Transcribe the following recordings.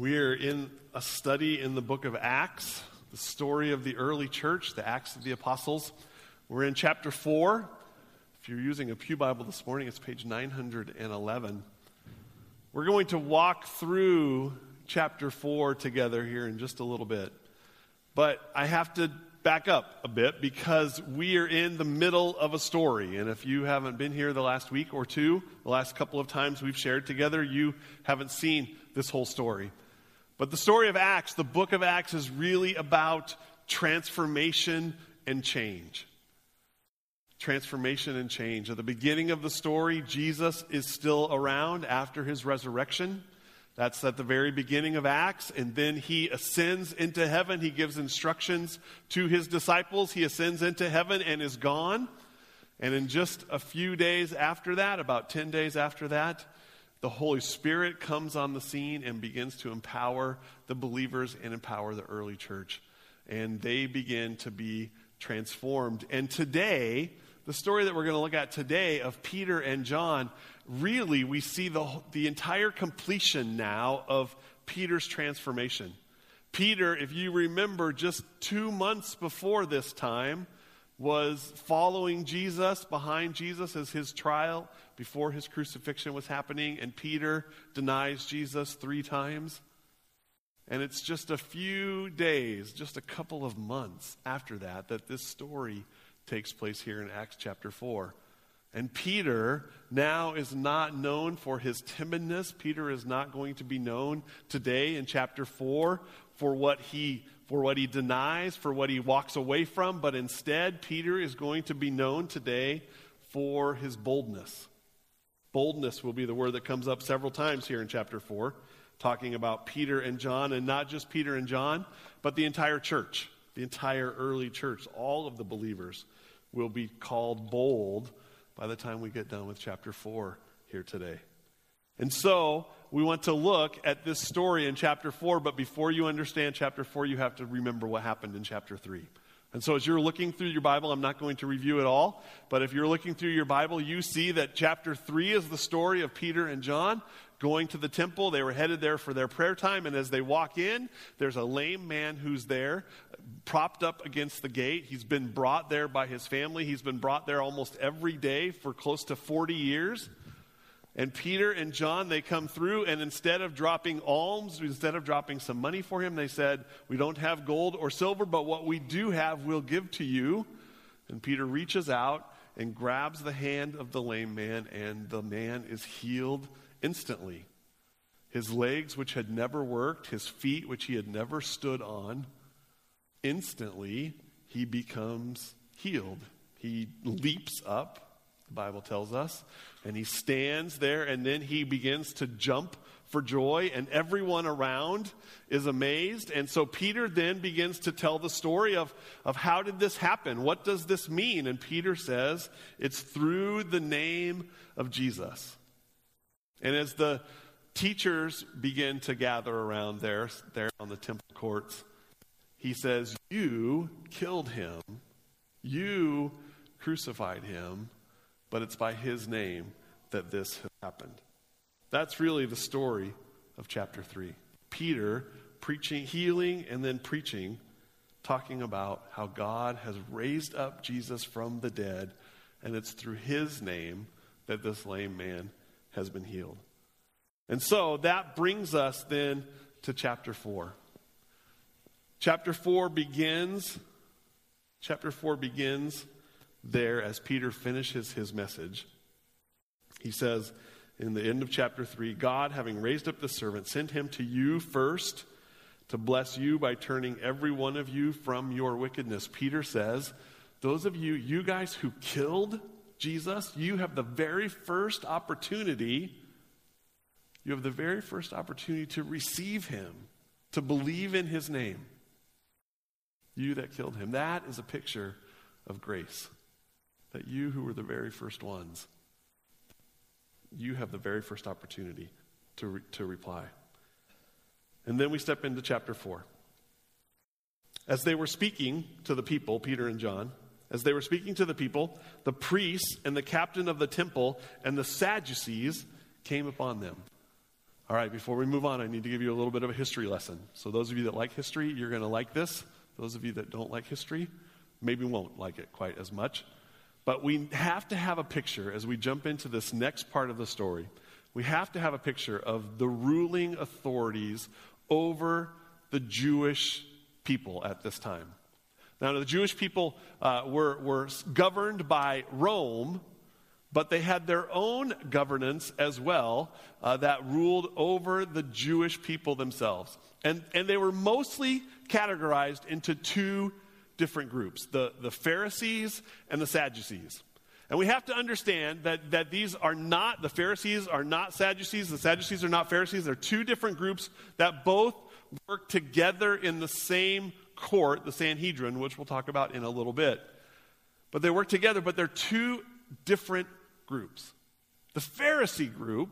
We are in a study in the book of Acts, the story of the early church, the Acts of the Apostles. We're in chapter 4. If you're using a Pew Bible this morning, it's page 911. We're going to walk through chapter 4 together here in just a little bit. But I have to back up a bit because we are in the middle of a story. And if you haven't been here the last week or two, the last couple of times we've shared together, you haven't seen this whole story. But the story of Acts, the book of Acts, is really about transformation and change. Transformation and change. At the beginning of the story, Jesus is still around after his resurrection. That's at the very beginning of Acts. And then he ascends into heaven. He gives instructions to his disciples. He ascends into heaven and is gone. And in just a few days after that, about 10 days after that, the Holy Spirit comes on the scene and begins to empower the believers and empower the early church. And they begin to be transformed. And today, the story that we're going to look at today of Peter and John, really we see the, the entire completion now of Peter's transformation. Peter, if you remember, just two months before this time, was following Jesus, behind Jesus as his trial before his crucifixion was happening, and Peter denies Jesus three times. And it's just a few days, just a couple of months after that, that this story takes place here in Acts chapter 4. And Peter now is not known for his timidness. Peter is not going to be known today in chapter 4 for what he for what he denies, for what he walks away from, but instead Peter is going to be known today for his boldness. Boldness will be the word that comes up several times here in chapter 4, talking about Peter and John, and not just Peter and John, but the entire church, the entire early church, all of the believers will be called bold by the time we get done with chapter 4 here today. And so we want to look at this story in chapter 4, but before you understand chapter 4, you have to remember what happened in chapter 3. And so, as you're looking through your Bible, I'm not going to review it all, but if you're looking through your Bible, you see that chapter 3 is the story of Peter and John going to the temple. They were headed there for their prayer time, and as they walk in, there's a lame man who's there, propped up against the gate. He's been brought there by his family. He's been brought there almost every day for close to 40 years. And Peter and John, they come through, and instead of dropping alms, instead of dropping some money for him, they said, We don't have gold or silver, but what we do have, we'll give to you. And Peter reaches out and grabs the hand of the lame man, and the man is healed instantly. His legs, which had never worked, his feet, which he had never stood on, instantly he becomes healed. He leaps up the Bible tells us. And he stands there and then he begins to jump for joy, and everyone around is amazed. And so Peter then begins to tell the story of, of how did this happen? What does this mean? And Peter says, it's through the name of Jesus. And as the teachers begin to gather around there, there on the temple courts, he says, You killed him. You crucified him but it's by his name that this has happened. That's really the story of chapter 3. Peter preaching, healing, and then preaching, talking about how God has raised up Jesus from the dead, and it's through his name that this lame man has been healed. And so that brings us then to chapter 4. Chapter 4 begins, chapter 4 begins there as Peter finishes his message. He says in the end of chapter 3 God, having raised up the servant, sent him to you first to bless you by turning every one of you from your wickedness. Peter says, Those of you, you guys who killed Jesus, you have the very first opportunity. You have the very first opportunity to receive him, to believe in his name. You that killed him. That is a picture of grace that you who were the very first ones, you have the very first opportunity to, re- to reply. And then we step into chapter 4. As they were speaking to the people, Peter and John, as they were speaking to the people, the priests and the captain of the temple and the Sadducees came upon them. All right, before we move on, I need to give you a little bit of a history lesson. So, those of you that like history, you're going to like this. Those of you that don't like history, maybe won't like it quite as much. But we have to have a picture as we jump into this next part of the story. We have to have a picture of the ruling authorities over the Jewish people at this time. Now, the Jewish people uh, were, were governed by Rome, but they had their own governance as well uh, that ruled over the Jewish people themselves. And, and they were mostly categorized into two different groups the, the Pharisees and the Sadducees. And we have to understand that, that these are not, the Pharisees are not Sadducees, the Sadducees are not Pharisees. They're two different groups that both work together in the same court, the Sanhedrin, which we'll talk about in a little bit. But they work together, but they're two different groups. The Pharisee group,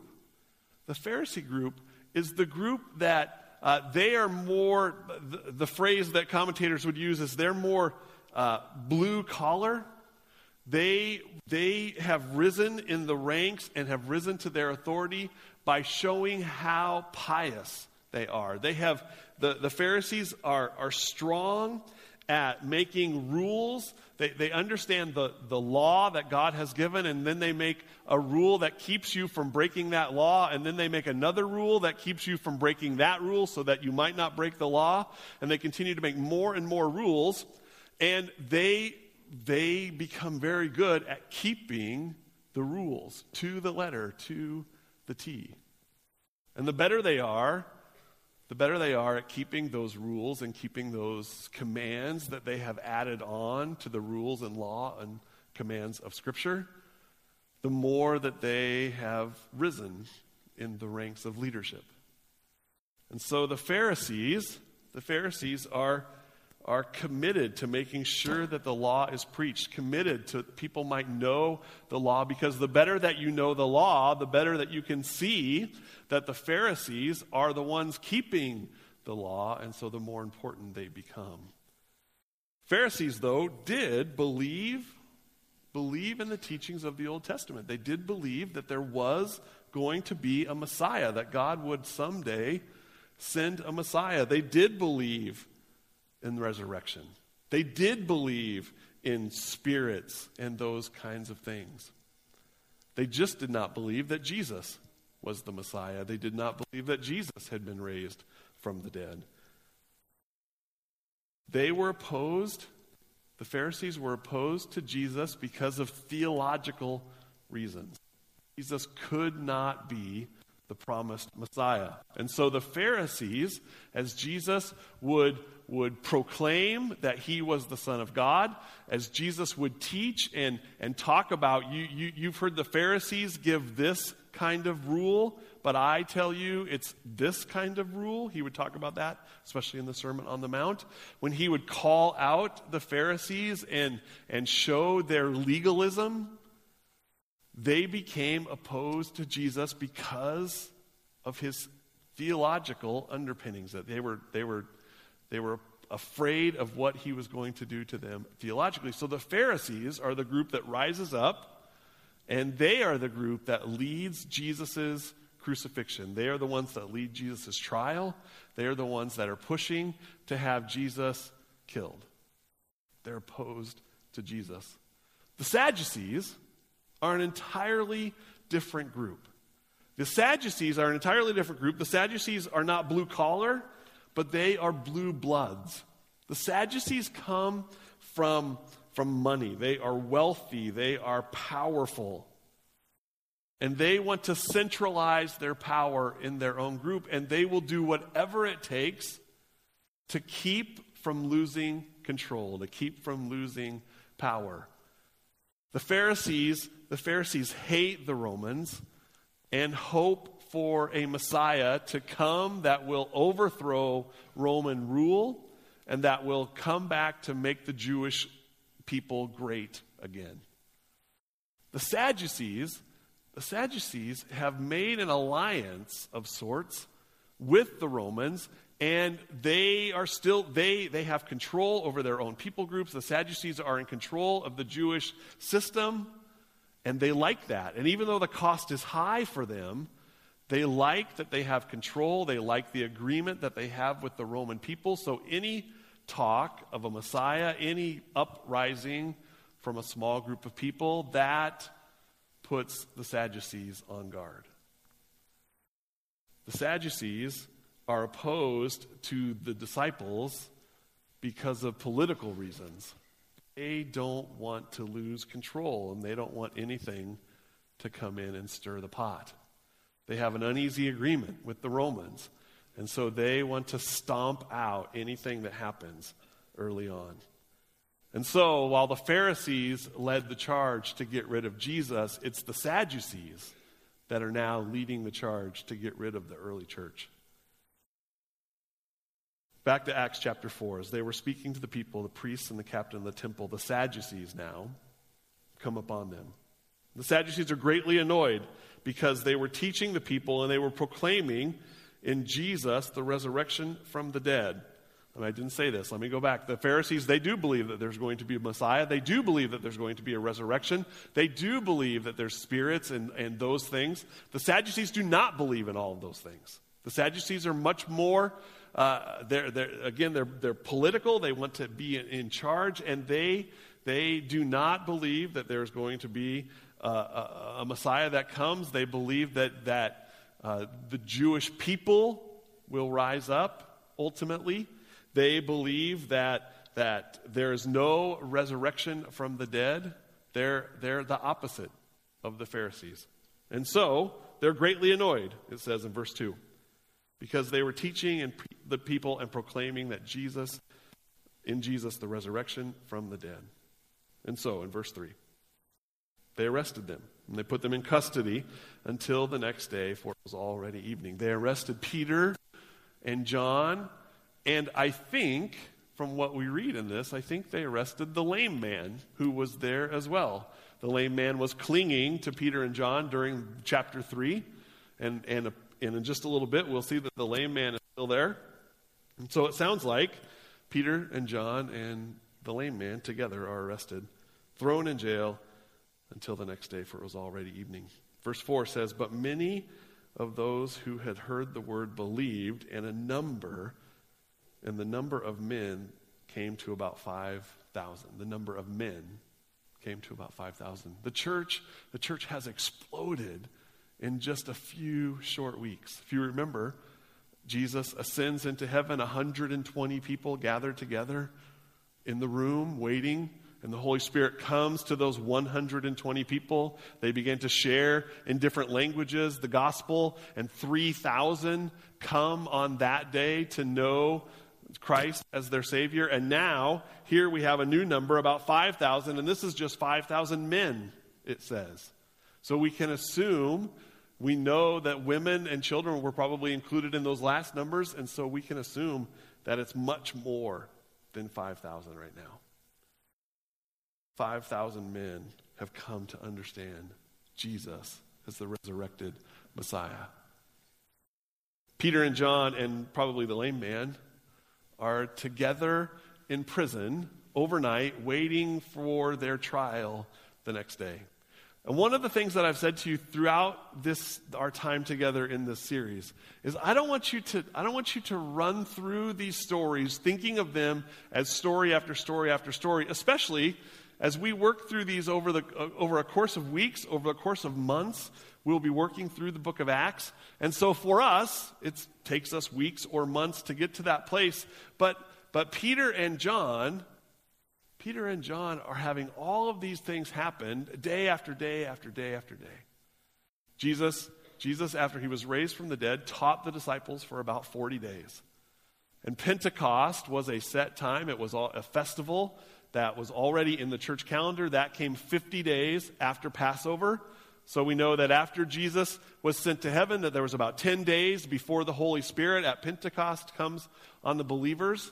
the Pharisee group is the group that uh, they are more, the, the, phrase that commentators would use is they're more uh, blue collar. They, they have risen in the ranks and have risen to their authority by showing how pious they are. They have, the, the Pharisees are, are strong at making rules. They, they understand the, the law that God has given, and then they make a rule that keeps you from breaking that law, and then they make another rule that keeps you from breaking that rule so that you might not break the law. And they continue to make more and more rules, and they, they become very good at keeping the rules to the letter, to the T. And the better they are, the better they are at keeping those rules and keeping those commands that they have added on to the rules and law and commands of Scripture, the more that they have risen in the ranks of leadership. And so the Pharisees, the Pharisees are, are committed to making sure that the law is preached, committed to people might know the law, because the better that you know the law, the better that you can see that the Pharisees are the ones keeping the law, and so the more important they become. Pharisees, though, did believe believe in the teachings of the Old Testament. They did believe that there was going to be a Messiah, that God would someday send a Messiah. They did believe in the resurrection. They did believe in spirits and those kinds of things. They just did not believe that Jesus was the Messiah. They did not believe that Jesus had been raised from the dead. They were opposed, the Pharisees were opposed to Jesus because of theological reasons. Jesus could not be the promised Messiah. And so the Pharisees, as Jesus would, would proclaim that he was the Son of God, as Jesus would teach and, and talk about, you, you, you've heard the Pharisees give this kind of rule, but I tell you it's this kind of rule. He would talk about that, especially in the Sermon on the Mount. When he would call out the Pharisees and, and show their legalism, they became opposed to Jesus because of his theological underpinnings, that they were, they were, they were afraid of what he was going to do to them theologically. So the Pharisees are the group that rises up and they are the group that leads Jesus' crucifixion. They are the ones that lead Jesus' trial. They are the ones that are pushing to have Jesus killed. They're opposed to Jesus. The Sadducees are an entirely different group. The Sadducees are an entirely different group. The Sadducees are not blue collar, but they are blue bloods. The Sadducees come from from money. They are wealthy. They are powerful. And they want to centralize their power in their own group, and they will do whatever it takes to keep from losing control, to keep from losing power. The Pharisees, the Pharisees hate the Romans and hope for a Messiah to come that will overthrow Roman rule and that will come back to make the Jewish people great again. The Sadducees, the Sadducees have made an alliance of sorts with the Romans and they are still they they have control over their own people groups the sadducees are in control of the jewish system and they like that and even though the cost is high for them They like that they have control. They like the agreement that they have with the Roman people. So any talk of a Messiah, any uprising from a small group of people, that puts the Sadducees on guard. The Sadducees are opposed to the disciples because of political reasons. They don't want to lose control and they don't want anything to come in and stir the pot. They have an uneasy agreement with the Romans, and so they want to stomp out anything that happens early on. And so, while the Pharisees led the charge to get rid of Jesus, it's the Sadducees that are now leading the charge to get rid of the early church. Back to Acts chapter 4. As they were speaking to the people, the priests and the captain of the temple, the Sadducees now come upon them. The Sadducees are greatly annoyed because they were teaching the people and they were proclaiming in Jesus the resurrection from the dead. And I didn't say this. Let me go back. The Pharisees, they do believe that there's going to be a Messiah. They do believe that there's going to be a resurrection. They do believe that there's spirits and, and those things. The Sadducees do not believe in all of those things. The Sadducees are much more, uh, they're, they're, again, they're, they're political. They want to be in, in charge, and they, they do not believe that there's going to be uh, a, a, Messiah that comes. They believe that, that uh, the Jewish people will rise up ultimately. They believe that, that there is no resurrection from the dead. They're, they're the opposite of the Pharisees. And so they're greatly annoyed, it says in verse 2, because they were teaching and pre- the people and proclaiming that Jesus, in Jesus, the resurrection from the dead. And so in verse 3, they arrested them and they put them in custody until the next day, for it was already evening. They arrested Peter and John, and I think, from what we read in this, I think they arrested the lame man who was there as well. The lame man was clinging to Peter and John during chapter 3, and, and, and in just a little bit, we'll see that the lame man is still there. And so it sounds like Peter and John and the lame man together are arrested, thrown in jail until the next day, for it was already evening. Verse 4 says, But many of those who had heard the word believed, and a number, and the number of men came to about 5,000. The number of men came to about 5,000. The church, the church has exploded in just a few short weeks. If you remember, Jesus ascends into heaven, 120 people gathered together in the room waiting and the Holy Spirit comes to those 120 people. They begin to share in different languages the gospel, and 3,000 come on that day to know Christ as their Savior. And now, here we have a new number, about 5,000, and this is just 5,000 men, it says. So we can assume, we know that women and children were probably included in those last numbers, and so we can assume that it's much more than 5,000 right now. 5,000 men have come to understand Jesus as the resurrected Messiah. Peter and John, and probably the lame man, are together in prison overnight, waiting for their trial the next day. And one of the things that I've said to you throughout this our time together in this series is I don't want you to I don't want you to run through these stories thinking of them as story after story after story, especially as we work through these over, the, uh, over a course of weeks, over a course of months, we'll be working through the book of Acts. And so for us, it takes us weeks or months to get to that place. But, but Peter and John, Peter and John are having all of these things happen day after day after day after day. Jesus, Jesus, after he was raised from the dead, taught the disciples for about 40 days. And Pentecost was a set time, it was a festival that was already in the church calendar. That came 50 days after Passover. So we know that after Jesus was sent to heaven, that there was about 10 days before the Holy Spirit at Pentecost comes on the believers.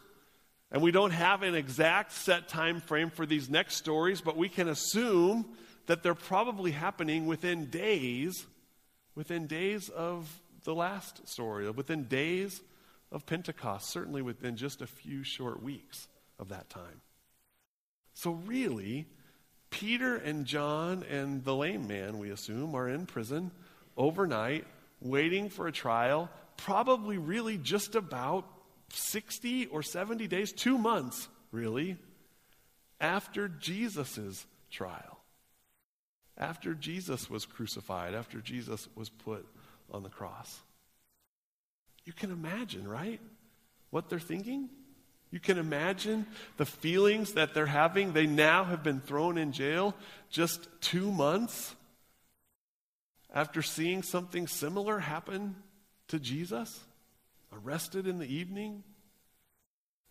And we don't have an exact set time frame for these next stories, but we can assume that they're probably happening within days, within days of the last story, within days of Pentecost, certainly within just a few short weeks of that time. So, really, Peter and John and the lame man, we assume, are in prison overnight, waiting for a trial, probably really just about 60 or 70 days, two months, really, after Jesus' trial. After Jesus was crucified, after Jesus was put on the cross. You can imagine, right? What they're thinking? You can imagine the feelings that they're having. They now have been thrown in jail just two months after seeing something similar happen to Jesus, arrested in the evening,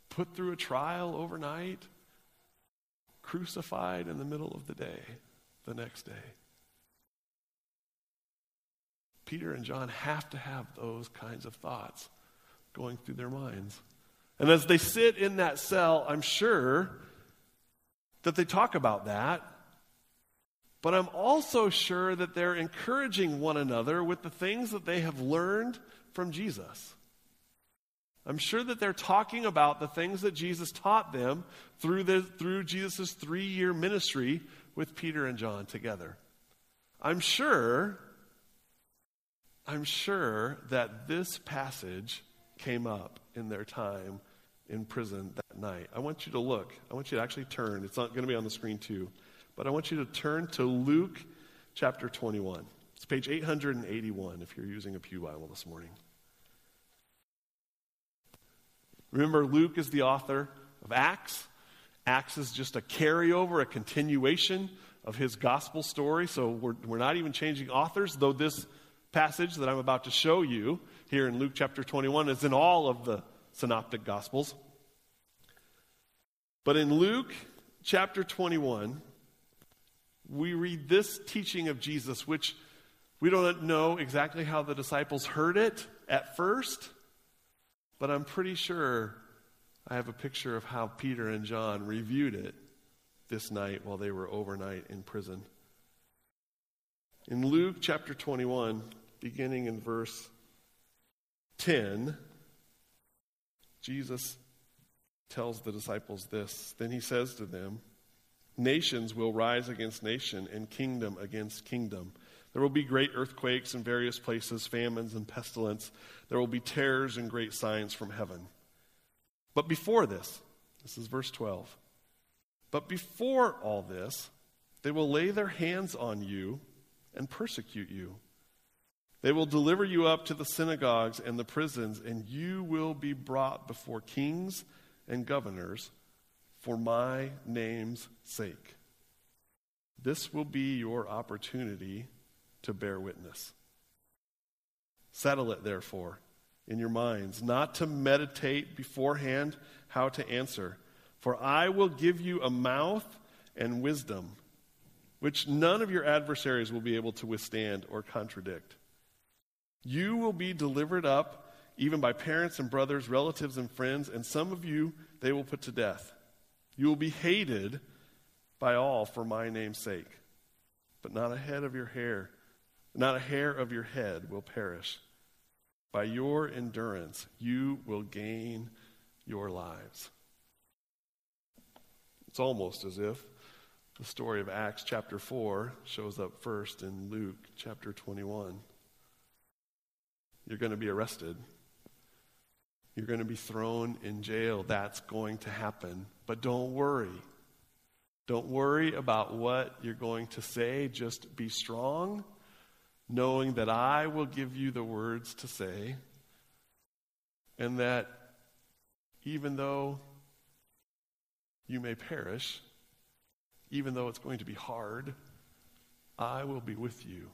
put through a trial overnight, crucified in the middle of the day, the next day. Peter and John have to have those kinds of thoughts going through their minds. And as they sit in that cell, I'm sure that they talk about that. But I'm also sure that they're encouraging one another with the things that they have learned from Jesus. I'm sure that they're talking about the things that Jesus taught them through, the, through Jesus' three year ministry with Peter and John together. I'm sure, I'm sure that this passage came up in their time in prison that night. I want you to look. I want you to actually turn. It's not going to be on the screen, too. But I want you to turn to Luke chapter 21. It's page 881 if you're using a Pew Bible this morning. Remember, Luke is the author of Acts. Acts is just a carryover, a continuation of his gospel story. So we're, we're not even changing authors, though this passage that I'm about to show you here in Luke chapter 21 is in all of the synoptic gospels. But in Luke chapter 21, we read this teaching of Jesus, which we don't know exactly how the disciples heard it at first, but I'm pretty sure I have a picture of how Peter and John reviewed it this night while they were overnight in prison. In Luke chapter 21, beginning in verse 10, Jesus tells the disciples this. Then he says to them, Nations will rise against nation and kingdom against kingdom. There will be great earthquakes in various places, famines and pestilence. There will be terrors and great signs from heaven. But before this, this is verse 12. But before all this, they will lay their hands on you and persecute you. They will deliver you up to the synagogues and the prisons, and you will be brought before kings and governors for my name's sake. This will be your opportunity to bear witness. Settle it, therefore, in your minds, not to meditate beforehand how to answer. For I will give you a mouth and wisdom, which none of your adversaries will be able to withstand or contradict. You will be delivered up even by parents and brothers, relatives and friends, and some of you they will put to death. You will be hated by all for my name's sake. But not a head of your hair, not a hair of your head will perish. By your endurance, you will gain your lives. It's almost as if the story of Acts chapter 4 shows up first in Luke chapter 21. You're going to be arrested. You're going to be thrown in jail. That's going to happen. But don't worry. Don't worry about what you're going to say. Just be strong, knowing that I will give you the words to say, and that even though you may perish, even though it's going to be hard, I will be with you.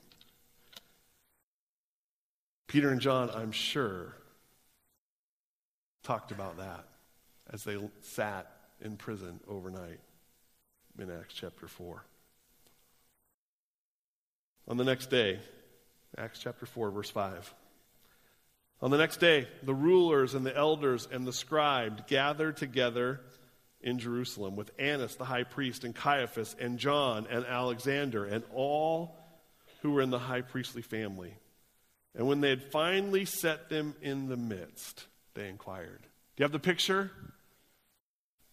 Peter and John, I'm sure, talked about that as they sat in prison overnight in Acts chapter 4. On the next day, Acts chapter 4, verse 5. On the next day, the rulers and the elders and the scribes gathered together in Jerusalem with Annas the high priest and Caiaphas and John and Alexander and all who were in the high priestly family. And when they had finally set them in the midst, they inquired. Do you have the picture?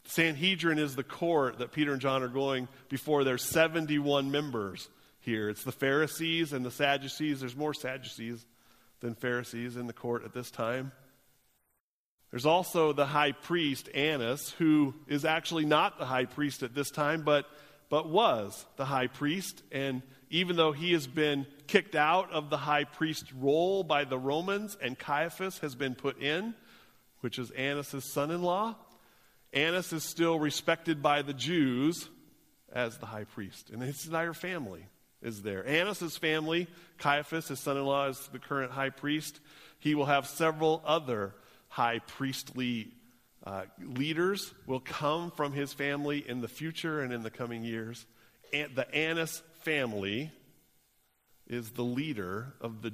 Sanhedrin is the court that Peter and John are going before. There's 71 members here. It's the Pharisees and the Sadducees. There's more Sadducees than Pharisees in the court at this time. There's also the high priest, Annas, who is actually not the high priest at this time, but, but was the high priest. And even though he has been kicked out of the high priest role by the Romans and Caiaphas has been put in, which is Annas' son in law, Annas is still respected by the Jews as the high priest. And his entire family is there. Annas' family, Caiaphas, his son in law, is the current high priest. He will have several other high priestly uh, leaders will come from his family in the future and in the coming years. And the Annas family is the leader of the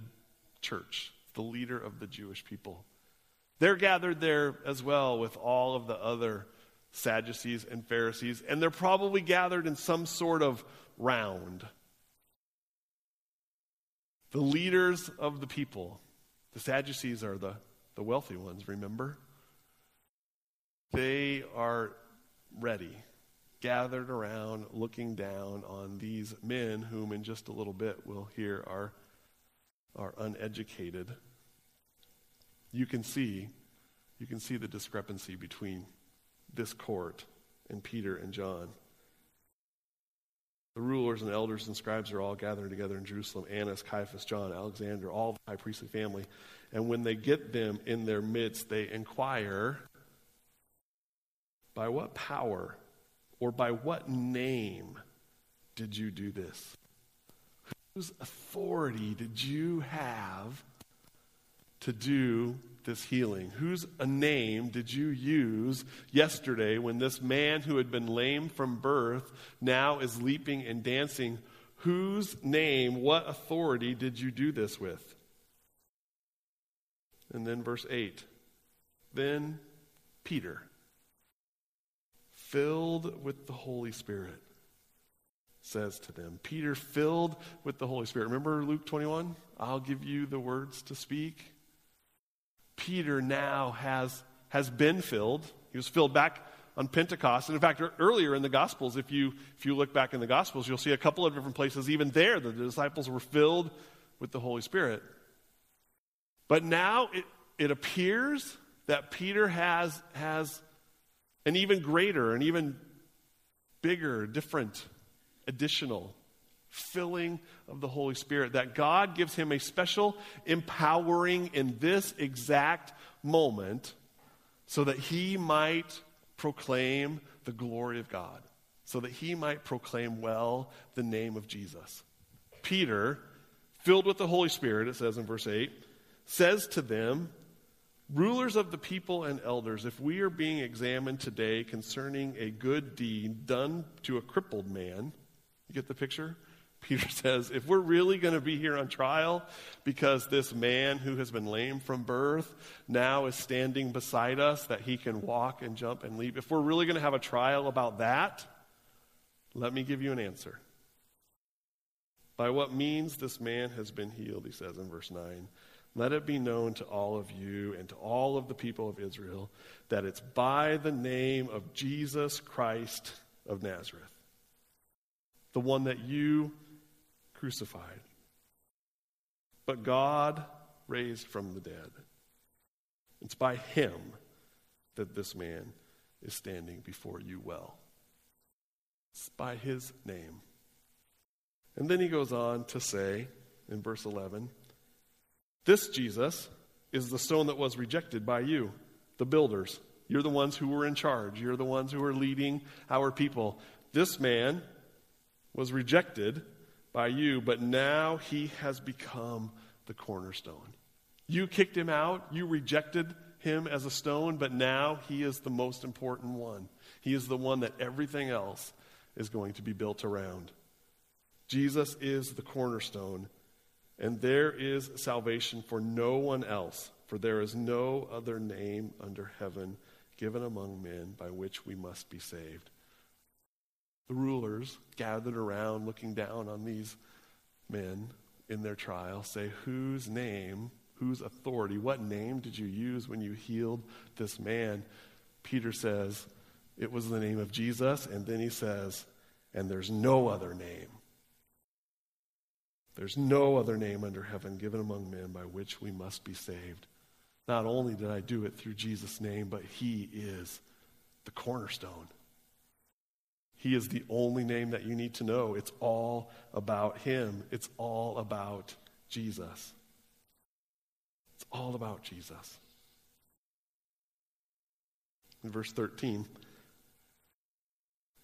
church, the leader of the Jewish people. They're gathered there as well with all of the other Sadducees and Pharisees, and they're probably gathered in some sort of round. The leaders of the people, the Sadducees are the the wealthy ones, remember? They are ready, gathered around, looking down on these men, whom in just a little bit we'll hear are, are uneducated. You can see, you can see the discrepancy between this court and Peter and John. The rulers and elders and scribes are all gathered together in Jerusalem Annas, Caiaphas, John, Alexander, all the high priestly family. And when they get them in their midst, they inquire by what power or by what name did you do this? Whose authority did you have to do this healing? Whose name did you use yesterday when this man who had been lame from birth now is leaping and dancing? Whose name, what authority did you do this with? And then verse 8. Then Peter, filled with the Holy Spirit, says to them, Peter, filled with the Holy Spirit. Remember Luke 21? I'll give you the words to speak. Peter now has, has been filled. He was filled back on Pentecost. And in fact, earlier in the Gospels, if you, if you look back in the Gospels, you'll see a couple of different places, even there, the disciples were filled with the Holy Spirit. But now it, it appears that Peter has, has an even greater, an even bigger, different, additional filling of the Holy Spirit, that God gives him a special empowering in this exact moment so that he might proclaim the glory of God, so that he might proclaim well the name of Jesus. Peter, filled with the Holy Spirit, it says in verse 8, says to them, Rulers of the people and elders, if we are being examined today concerning a good deed done to a crippled man, you get the picture? Peter says, if we're really going to be here on trial because this man who has been lame from birth now is standing beside us that he can walk and jump and leap, if we're really going to have a trial about that, let me give you an answer. By what means this man has been healed, he says in verse 9. Let it be known to all of you and to all of the people of Israel that it's by the name of Jesus Christ of Nazareth, the one that you crucified, but God raised from the dead. It's by him that this man is standing before you well. It's by his name. And then he goes on to say in verse 11 This Jesus is the stone that was rejected by you, the builders. You're the ones who were in charge, you're the ones who were leading our people. This man was rejected by you, but now he has become the cornerstone. You kicked him out, you rejected him as a stone, but now he is the most important one. He is the one that everything else is going to be built around. Jesus is the cornerstone, and there is salvation for no one else, for there is no other name under heaven given among men by which we must be saved the rulers gathered around looking down on these men in their trial say, Whose name, whose authority, what name did you use when you healed this man? Peter says, It was the name of Jesus. And then he says, And there's no other name. There's no other name under heaven given among men by which we must be saved. Not only did I do it through Jesus' name, but He is the cornerstone. He is the only name that you need to know. It's all about Him, it's all about Jesus. It's all about Jesus. In verse 13,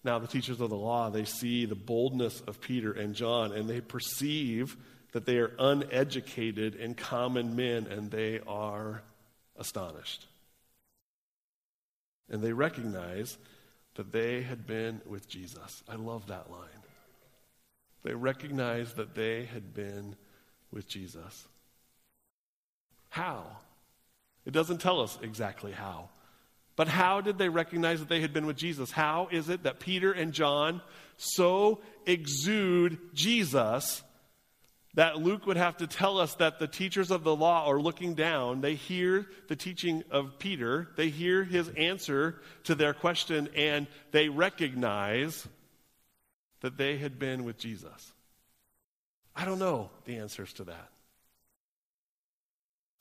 now the teachers of the law, they see the boldness of Peter and John, and they perceive that they are uneducated and common men, and they are astonished. And they recognize that they had been with Jesus. I love that line. They recognized that they had been with Jesus. How? It doesn't tell us exactly how. But how did they recognize that they had been with Jesus? How is it that Peter and John so exude Jesus that Luke would have to tell us that the teachers of the law are looking down. They hear the teaching of Peter, they hear his answer to their question, and they recognize that they had been with Jesus. I don't know the answers to that.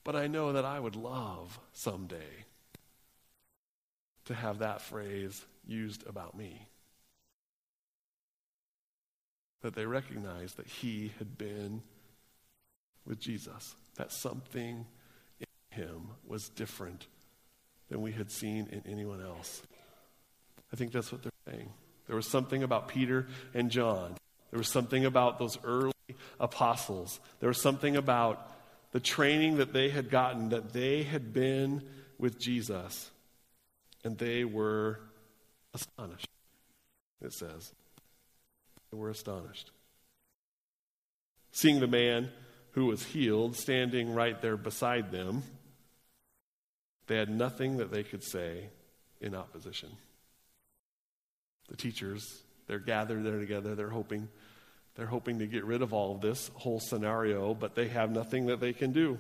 But I know that I would love someday to have that phrase used about me that they recognized that he had been with Jesus, that something in him was different than we had seen in anyone else. I think that's what they're saying. There was something about Peter and John. There was something about those early apostles. There was something about the training that they had gotten, that they had been with Jesus. And they were astonished, it says. They were astonished. Seeing the man who was healed standing right there beside them, they had nothing that they could say in opposition. The teachers, they're gathered there together, they're hoping they're hoping to get rid of all of this whole scenario, but they have nothing that they can do.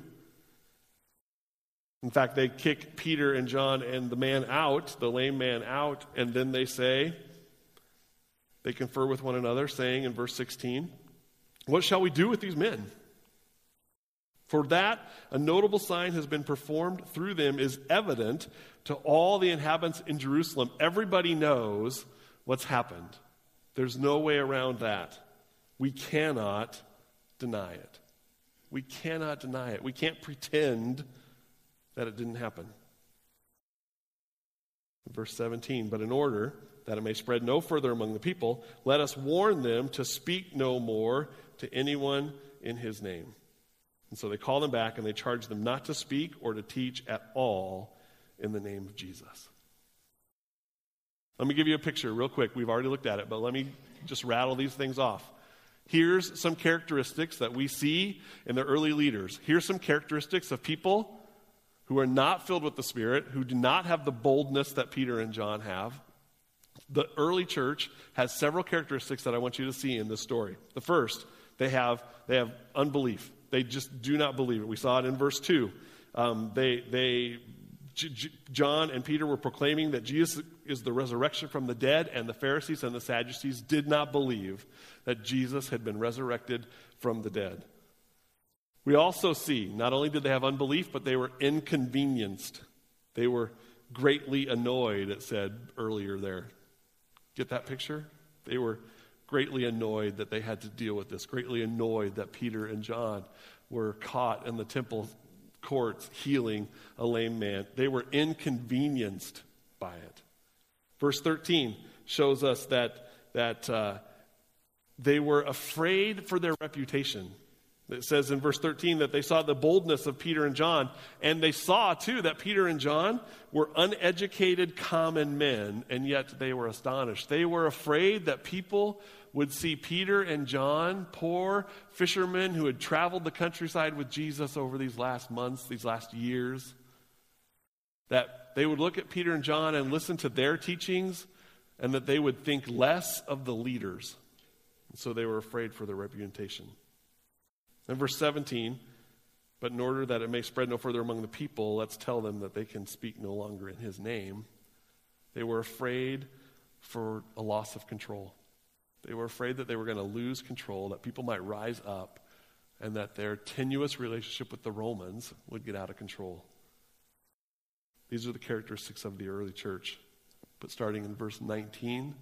In fact, they kick Peter and John and the man out, the lame man out, and then they say, they confer with one another, saying in verse 16, What shall we do with these men? For that a notable sign has been performed through them is evident to all the inhabitants in Jerusalem. Everybody knows what's happened. There's no way around that. We cannot deny it. We cannot deny it. We can't pretend that it didn't happen. Verse 17, but in order that it may spread no further among the people, let us warn them to speak no more to anyone in his name. And so they call them back and they charge them not to speak or to teach at all in the name of Jesus. Let me give you a picture real quick. We've already looked at it, but let me just rattle these things off. Here's some characteristics that we see in the early leaders. Here's some characteristics of people who are not filled with the Spirit, who do not have the boldness that Peter and John have the early church has several characteristics that I want you to see in this story. The first, they have, they have unbelief. They just do not believe it. We saw it in verse 2. Um, they, they, J- J- John and Peter were proclaiming that Jesus is the resurrection from the dead, and the Pharisees and the Sadducees did not believe that Jesus had been resurrected from the dead. We also see not only did they have unbelief, but they were inconvenienced. They were greatly annoyed, it said earlier there. Get that picture? They were greatly annoyed that they had to deal with this, greatly annoyed that Peter and John were caught in the temple courts healing a lame man. They were inconvenienced by it. Verse 13 shows us that, that uh, they were afraid for their reputation. It says in verse 13 that they saw the boldness of Peter and John, and they saw too that Peter and John were uneducated common men, and yet they were astonished. They were afraid that people would see Peter and John, poor fishermen who had traveled the countryside with Jesus over these last months, these last years, that they would look at Peter and John and listen to their teachings, and that they would think less of the leaders. And so they were afraid for their reputation. In verse 17, but in order that it may spread no further among the people, let's tell them that they can speak no longer in his name. They were afraid for a loss of control. They were afraid that they were going to lose control, that people might rise up and that their tenuous relationship with the Romans would get out of control. These are the characteristics of the early church. But starting in verse 19,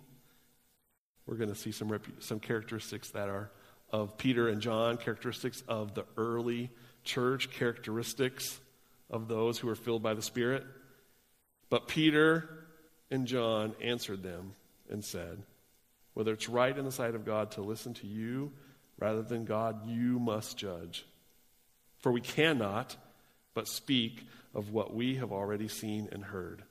we're going to see some, some characteristics that are of Peter and John, characteristics of the early church, characteristics of those who are filled by the Spirit. But Peter and John answered them and said, Whether it's right in the sight of God to listen to you rather than God, you must judge. For we cannot but speak of what we have already seen and heard.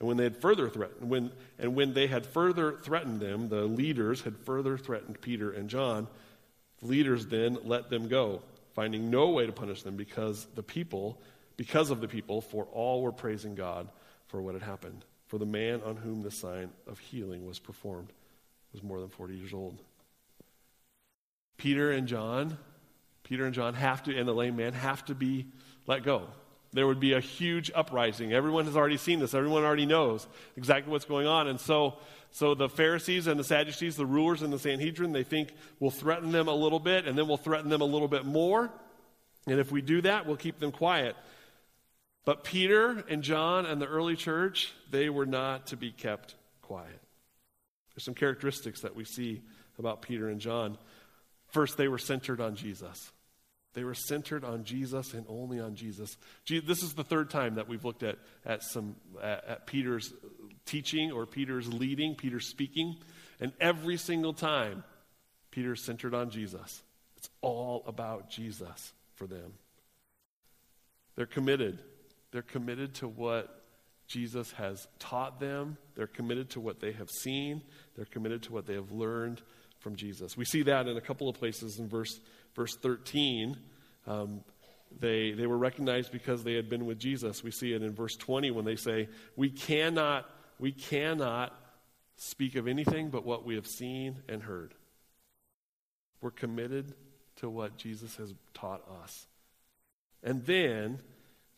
And when they had further threatened, when, and when they had further threatened them, the leaders had further threatened Peter and John. The leaders then let them go, finding no way to punish them because the people, because of the people, for all were praising God for what had happened. For the man on whom the sign of healing was performed was more than 40 years old. Peter and John, Peter and John have to, and the lame man have to be let go. There would be a huge uprising. Everyone has already seen this. Everyone already knows exactly what's going on. And so, so the Pharisees and the Sadducees, the rulers in the Sanhedrin, they think we'll threaten them a little bit, and then we'll threaten them a little bit more. And if we do that, we'll keep them quiet. But Peter and John and the early church, they were not to be kept quiet. There's some characteristics that we see about Peter and John. First, they were centered on Jesus. They were centered on Jesus and only on Jesus. This is the third time that we've looked at, at, some, at, at Peter's teaching or Peter's leading, Peter's speaking. And every single time, Peter's centered on Jesus. It's all about Jesus for them. They're committed. They're committed to what Jesus has taught them. They're committed to what they have seen. They're committed to what they have learned from Jesus. We see that in a couple of places in verse, verse 13. Um, they, they were recognized because they had been with Jesus. We see it in verse 20 when they say, We cannot, we cannot speak of anything but what we have seen and heard. We're committed to what Jesus has taught us. And then,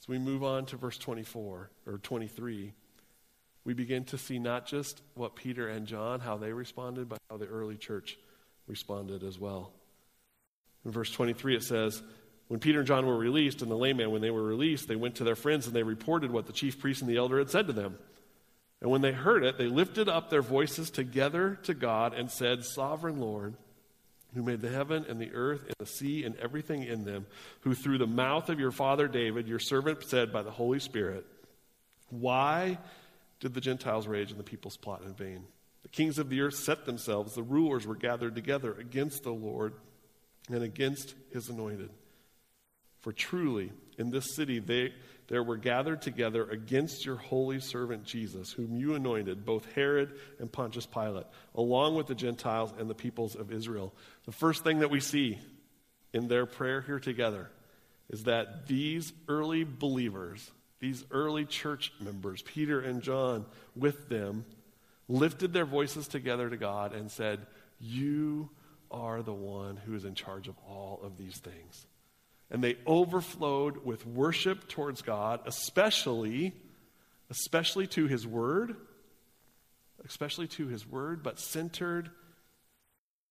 as we move on to verse 24 or 23, we begin to see not just what Peter and John, how they responded, but how the early church responded as well. In verse 23, it says, When Peter and John were released, and the layman, when they were released, they went to their friends and they reported what the chief priest and the elder had said to them. And when they heard it, they lifted up their voices together to God and said, Sovereign Lord, who made the heaven and the earth and the sea and everything in them, who through the mouth of your father David, your servant, said by the Holy Spirit, Why did the Gentiles rage and the peoples plot in vain? The kings of the earth set themselves, the rulers were gathered together against the Lord and against his anointed. For truly, in this city they, there were gathered together against your holy servant Jesus, whom you anointed, both Herod and Pontius Pilate, along with the Gentiles and the peoples of Israel. The first thing that we see in their prayer here together is that these early believers, these early church members, Peter and John with them, lifted their voices together to God and said, You are the one who is in charge of all of these things. And they overflowed with worship towards God, especially, especially to his word, especially to his word, but centered,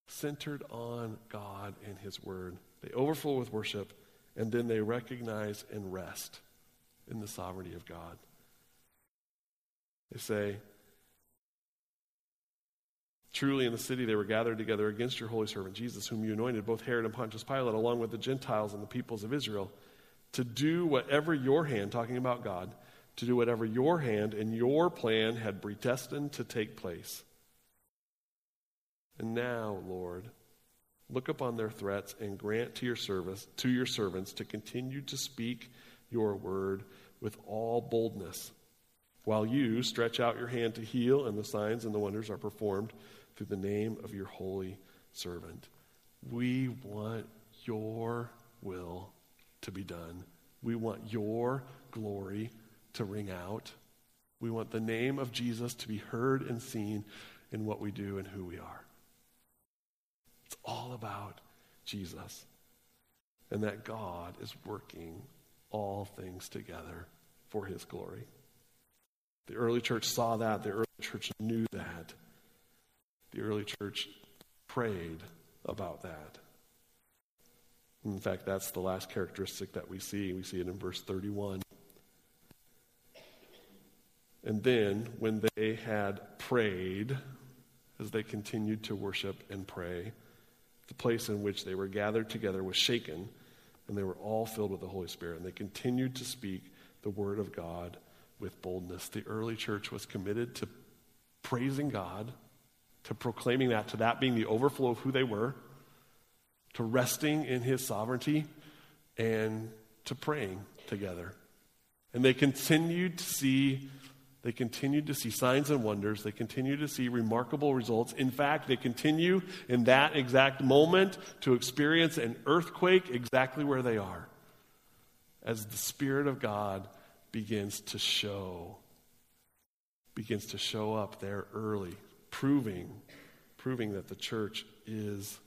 centered on God and his word. They overflow with worship, and then they recognize and rest in the sovereignty of God. They say, Truly, in the city they were gathered together against your holy servant Jesus, whom you anointed, both Herod and Pontius Pilate, along with the Gentiles and the peoples of Israel, to do whatever your hand, talking about God, to do whatever your hand and your plan had predestined to take place. And now, Lord, look upon their threats and grant to your service to your servants to continue to speak your word with all boldness, while you stretch out your hand to heal, and the signs and the wonders are performed through the name of your holy servant. We want your will to be done. We want your glory to ring out. We want the name of Jesus to be heard and seen in what we do and who we are. It's all about Jesus and that God is working all things together for his glory. The early church saw that, the early church knew that. The early church prayed about that. In fact, that's the last characteristic that we see. We see it in verse 31. And then, when they had prayed, as they continued to worship and pray, the place in which they were gathered together was shaken, and they were all filled with the Holy Spirit. And they continued to speak the word of God with boldness. The early church was committed to praising God, to proclaiming that, to that being the overflow of who they were, to resting in his sovereignty, and to praying together. And they continued to see they continued to see signs and wonders. They continue to see remarkable results. In fact, they continue in that exact moment to experience an earthquake exactly where they are as the Spirit of God begins to show, begins to show up there early, proving, proving that the church is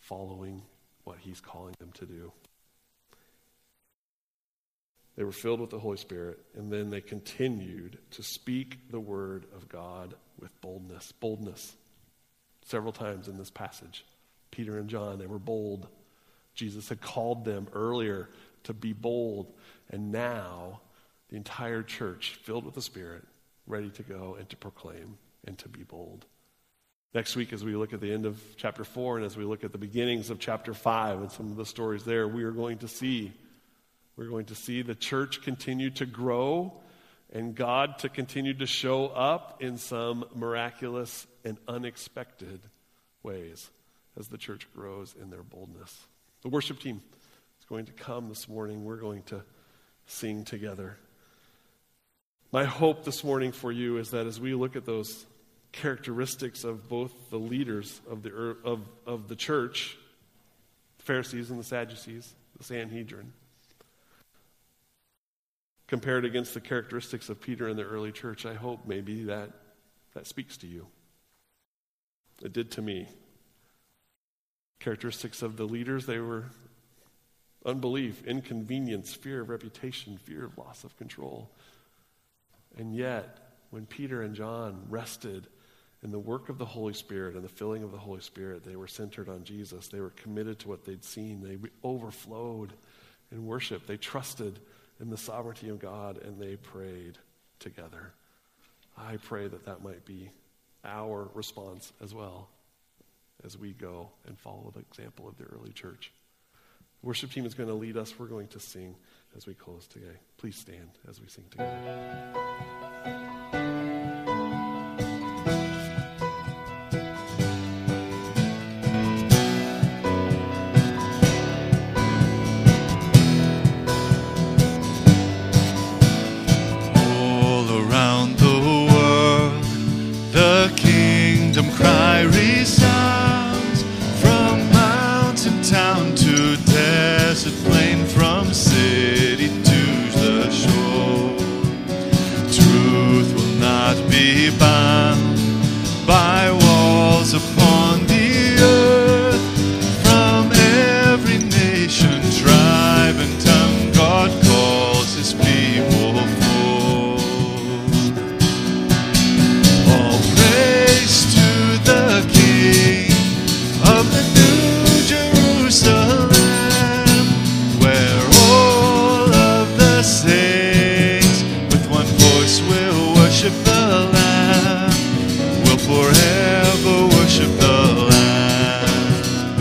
following what he's calling them to do. They were filled with the Holy Spirit, and then they continued to speak the word of God with boldness. Boldness. Several times in this passage. Peter and John, they were bold. Jesus had called them earlier to be bold, and now the entire church, filled with the Spirit, ready to go and to proclaim and to be bold. Next week, as we look at the end of chapter 4 and as we look at the beginnings of chapter 5 and some of the stories there, we are going to see we're going to see the church continue to grow and God to continue to show up in some miraculous and unexpected ways as the church grows in their boldness. The worship team is going to come this morning. We're going to sing together. My hope this morning for you is that as we look at those characteristics of both the leaders of the, of, of the church, the Pharisees and the Sadducees, the Sanhedrin, compared against the characteristics of Peter and the early church, I hope maybe that, that speaks to you. It did to me. Characteristics of the leaders, they were unbelief, inconvenience, fear of reputation, fear of loss of control. And yet, when Peter and John rested in the work of the Holy Spirit and the filling of the Holy Spirit, they were centered on Jesus. They were committed to what they'd seen. They overflowed in worship. They trusted in the sovereignty of God, and they prayed together. I pray that that might be our response as well as we go and follow the example of the early church. The worship team is going to lead us. We're going to sing as we close today. Please stand as we sing together. We'll worship the Lamb. We'll forever worship the Lamb.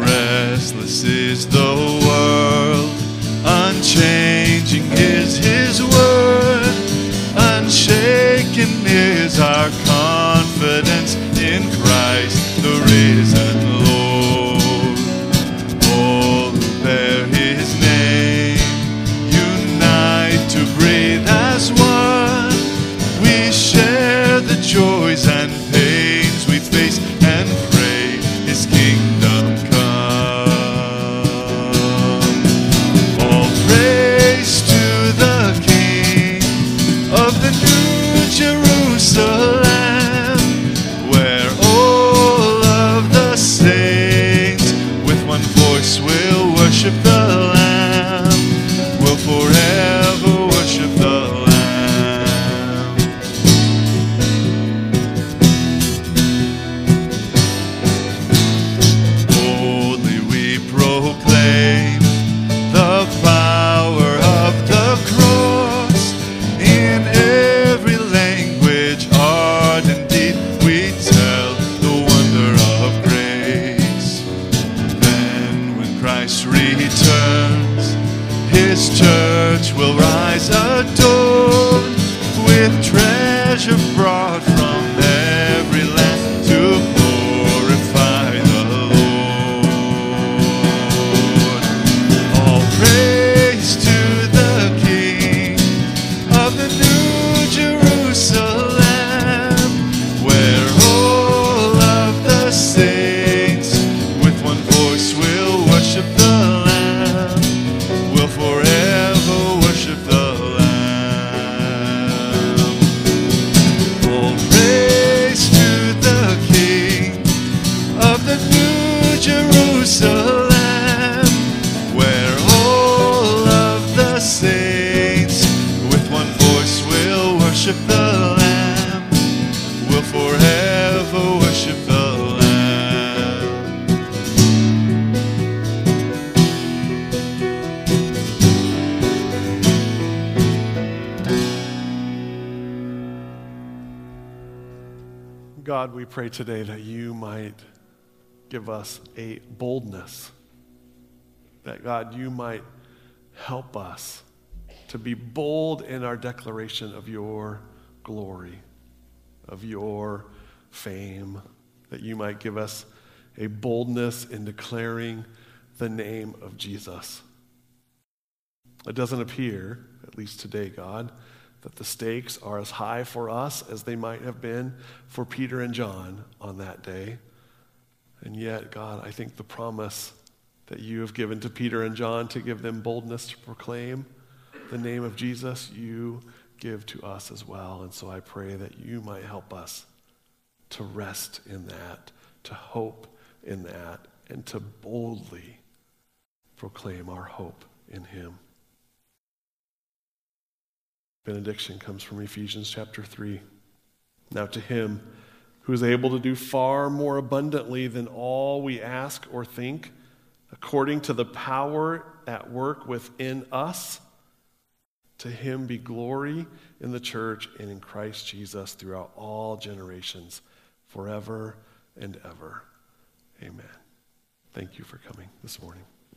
Restless is the world, unchanging is His word, unshaken is our confidence. Pray today that you might give us a boldness. That, God, you might help us to be bold in our declaration of your glory, of your fame. That you might give us a boldness in declaring the name of Jesus. It doesn't appear, at least today, God, that the stakes are as high for us as they might have been for Peter and John on that day. And yet, God, I think the promise that you have given to Peter and John to give them boldness to proclaim the name of Jesus, you give to us as well. And so I pray that you might help us to rest in that, to hope in that, and to boldly proclaim our hope in him. Benediction comes from Ephesians chapter 3. Now, to him who is able to do far more abundantly than all we ask or think, according to the power at work within us, to him be glory in the church and in Christ Jesus throughout all generations, forever and ever. Amen. Thank you for coming this morning.